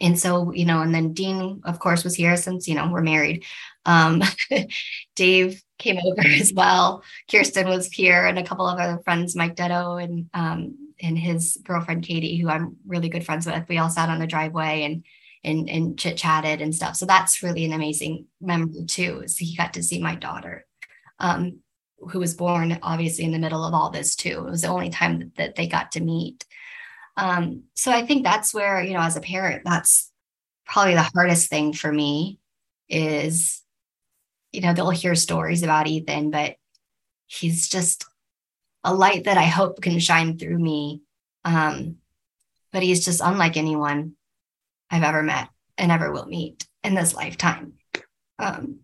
and so, you know, and then Dean, of course, was here since, you know, we're married. Um, Dave came over as well. Kirsten was here and a couple of other friends, Mike Detto and um, and his girlfriend Katie, who I'm really good friends with. We all sat on the driveway and and and chit chatted and stuff. So that's really an amazing memory too. Is he got to see my daughter um, who was born obviously in the middle of all this too. It was the only time that they got to meet. Um, so I think that's where, you know, as a parent, that's probably the hardest thing for me is, you know, they'll hear stories about Ethan, but he's just a light that I hope can shine through me. Um, but he's just unlike anyone I've ever met and ever will meet in this lifetime. Um,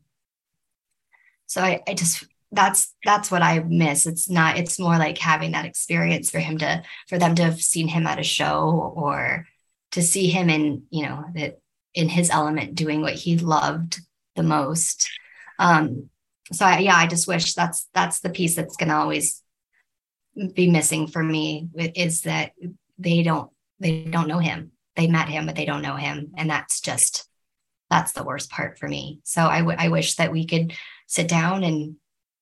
so I, I just that's that's what I miss. It's not, it's more like having that experience for him to for them to have seen him at a show or to see him in, you know, that in his element doing what he loved the most. Um, so I, yeah, I just wish that's that's the piece that's gonna always be missing for me is that they don't they don't know him. They met him, but they don't know him. And that's just that's the worst part for me. So I, w- I wish that we could sit down and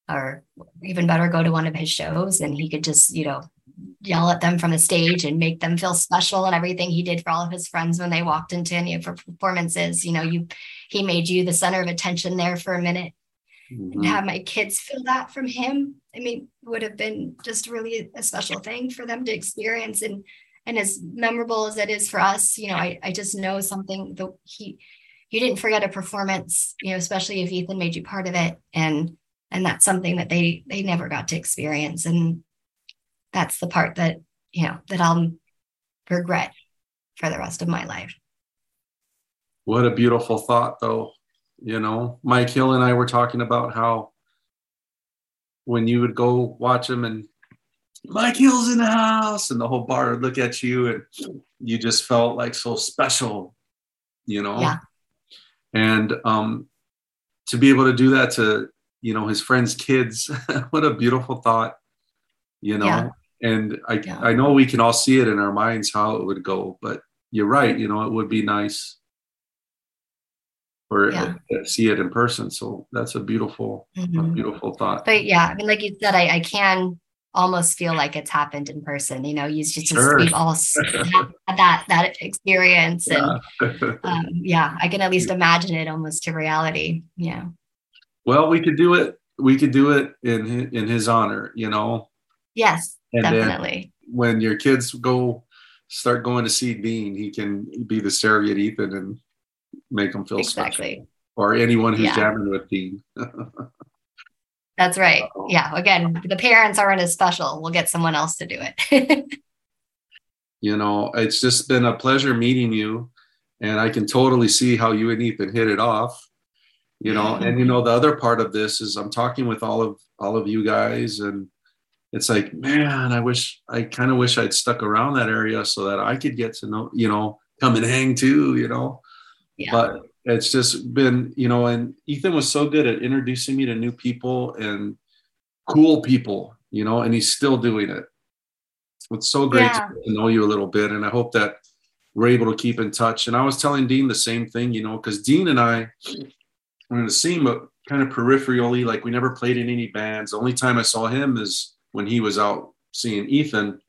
or even better go to one of his shows and he could just you know yell at them from the stage and make them feel special and everything he did for all of his friends when they walked into any of her performances you know you he made you the center of attention there for a minute mm-hmm. and have my kids feel that from him i mean would have been just really a special thing for them to experience and and as memorable as it is for us you know i, I just know something that he you didn't forget a performance, you know, especially if Ethan made you part of it. And and that's something that they they never got to experience. And that's the part that, you know, that I'll regret for the rest of my life. What a beautiful thought though. You know, Mike Hill and I were talking about how when you would go watch them and Mike Hill's in the house, and the whole bar would look at you, and you just felt like so special, you know. Yeah. And um, to be able to do that to you know his friends' kids, what a beautiful thought, you know. Yeah. And I Yeah. I know we can all see it in our minds how it would go, but you're right. You know, it would be nice or Yeah. see it in person. So that's a beautiful, a Mhm. beautiful thought. But yeah, I mean, like you said, I, I can almost feel like it's happened in person. You know, you just, Sure. we've all had that that experience, and Yeah. um, yeah, I can at least imagine it almost to reality. Yeah, well, we could do it. We could do it in hi- in his honor. You know, yes, And definitely. when your kids go start going to see Dean, he can be the surrogate Ethan and make them feel special. Exactly. Or anyone who's Yeah. jamming with Dean. That's right. Yeah. Again, the parents aren't as special. We'll get someone else to do it. you know, it's just been a pleasure meeting you, and I can totally see how you and Ethan hit it off. You know, and you know the other part of this is I'm talking with all of all of you guys, and it's like, man, I wish I kind of wish I'd stuck around that area so that I could get to know, you know, come and hang too, you know. yeah. But it's just been, you know, and Ethan was so good at introducing me to new people and cool people, you know, and he's still doing it. It's so great Yeah. to know you a little bit, and I hope that we're able to keep in touch. And I was telling Dean the same thing, you know, because Dean and I were in the scene, but kind of peripherally, like we never played in any bands. The only time I saw him is when he was out seeing Ethan.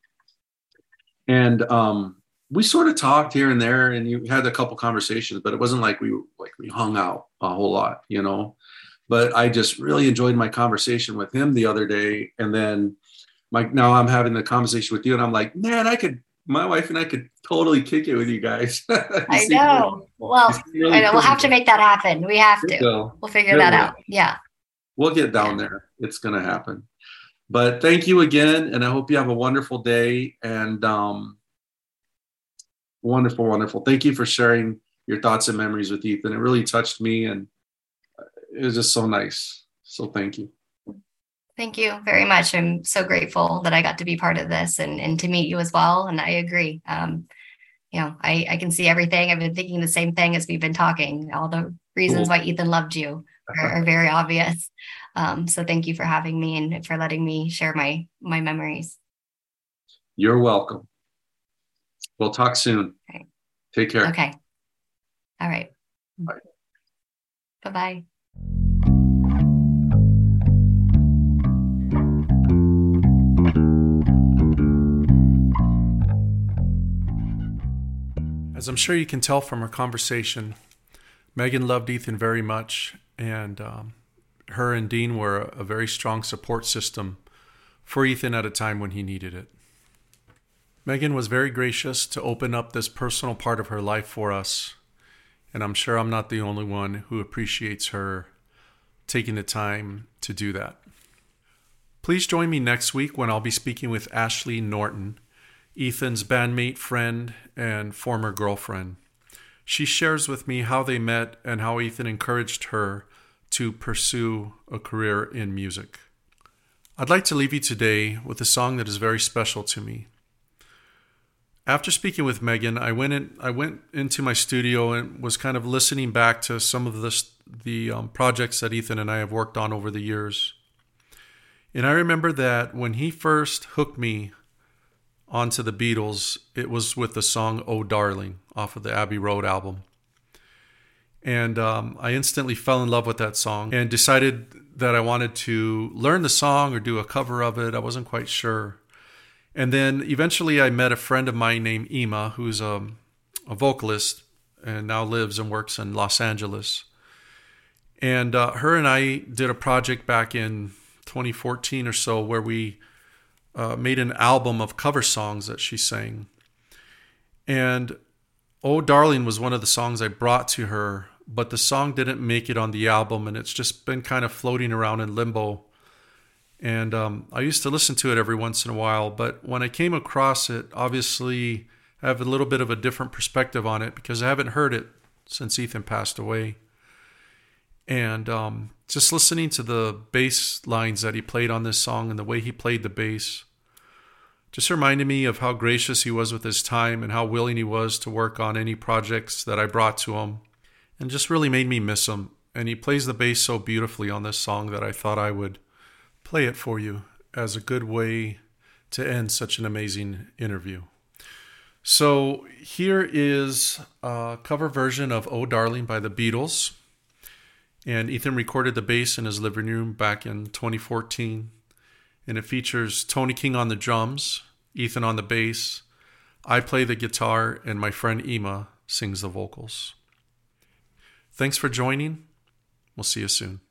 And um, we sort of talked here and there, and you had a couple conversations, but it wasn't like we like we hung out a whole lot, you know. But I just really enjoyed my conversation with him the other day, and then like now I'm having the conversation with you, and I'm like, man, I could, my wife and I could totally kick it with you guys. I know. Well, I know. We'll have to make that happen. We have to. So We'll figure that one. out. Yeah. we'll get down there. It's going to happen. But thank you again, and I hope you have a wonderful day. And um, wonderful, wonderful. Thank you for sharing your thoughts and memories with Ethan. It really touched me, and it was just so nice. So thank you. Thank you very much. I'm so grateful that I got to be part of this and, and to meet you as well. And I agree. Um, you know, I, I can see everything. I've been thinking the same thing as we've been talking. All the reasons Cool. why Ethan loved you are, are very obvious. Um, so thank you for having me and for letting me share my my memories. You're welcome. We'll talk soon. Okay. Take care. Okay. All right. Bye. Bye As I'm sure you can tell from our conversation, Meghann loved Ethan very much, and um, her and Dean were a, a very strong support system for Ethan at a time when he needed it. Meghann was very gracious to open up this personal part of her life for us, and I'm sure I'm not the only one who appreciates her taking the time to do that. Please join me next week when I'll be speaking with Ashley Norton, Ethan's bandmate, friend, and former girlfriend. She shares with me how they met and how Ethan encouraged her to pursue a career in music. I'd like to leave you today with a song that is very special to me. After speaking with Meghann, I went in, I went into my studio and was kind of listening back to some of the the um, projects that Ethan and I have worked on over the years. And I remember that when he first hooked me onto the Beatles, it was with the song "Oh Darling" off of the Abbey Road album. And um, I instantly fell in love with that song and decided that I wanted to learn the song or do a cover of it. I wasn't quite sure. And then eventually I met a friend of mine named Ema, who's a, a vocalist and now lives and works in Los Angeles. And uh, her and I did a project back in 2014 or so where we uh, made an album of cover songs that she sang. And Oh Darling was one of the songs I brought to her, but the song didn't make it on the album, and it's just been kind of floating around in limbo. And um, I used to listen to it every once in a while, but when I came across it, obviously I have a little bit of a different perspective on it because I haven't heard it since Ethan passed away. And um, just listening to the bass lines that he played on this song and the way he played the bass just reminded me of how gracious he was with his time and how willing he was to work on any projects that I brought to him, and just really made me miss him. And he plays the bass so beautifully on this song that I thought I would play it for you as a good way to end such an amazing interview. So here is a cover version of Oh Darling by the Beatles. And Ethan recorded the bass in his living room back in 2014. And it features Tony King on the drums, Ethan on the bass, I play the guitar, and my friend Ema sings the vocals. Thanks for joining. We'll see you soon.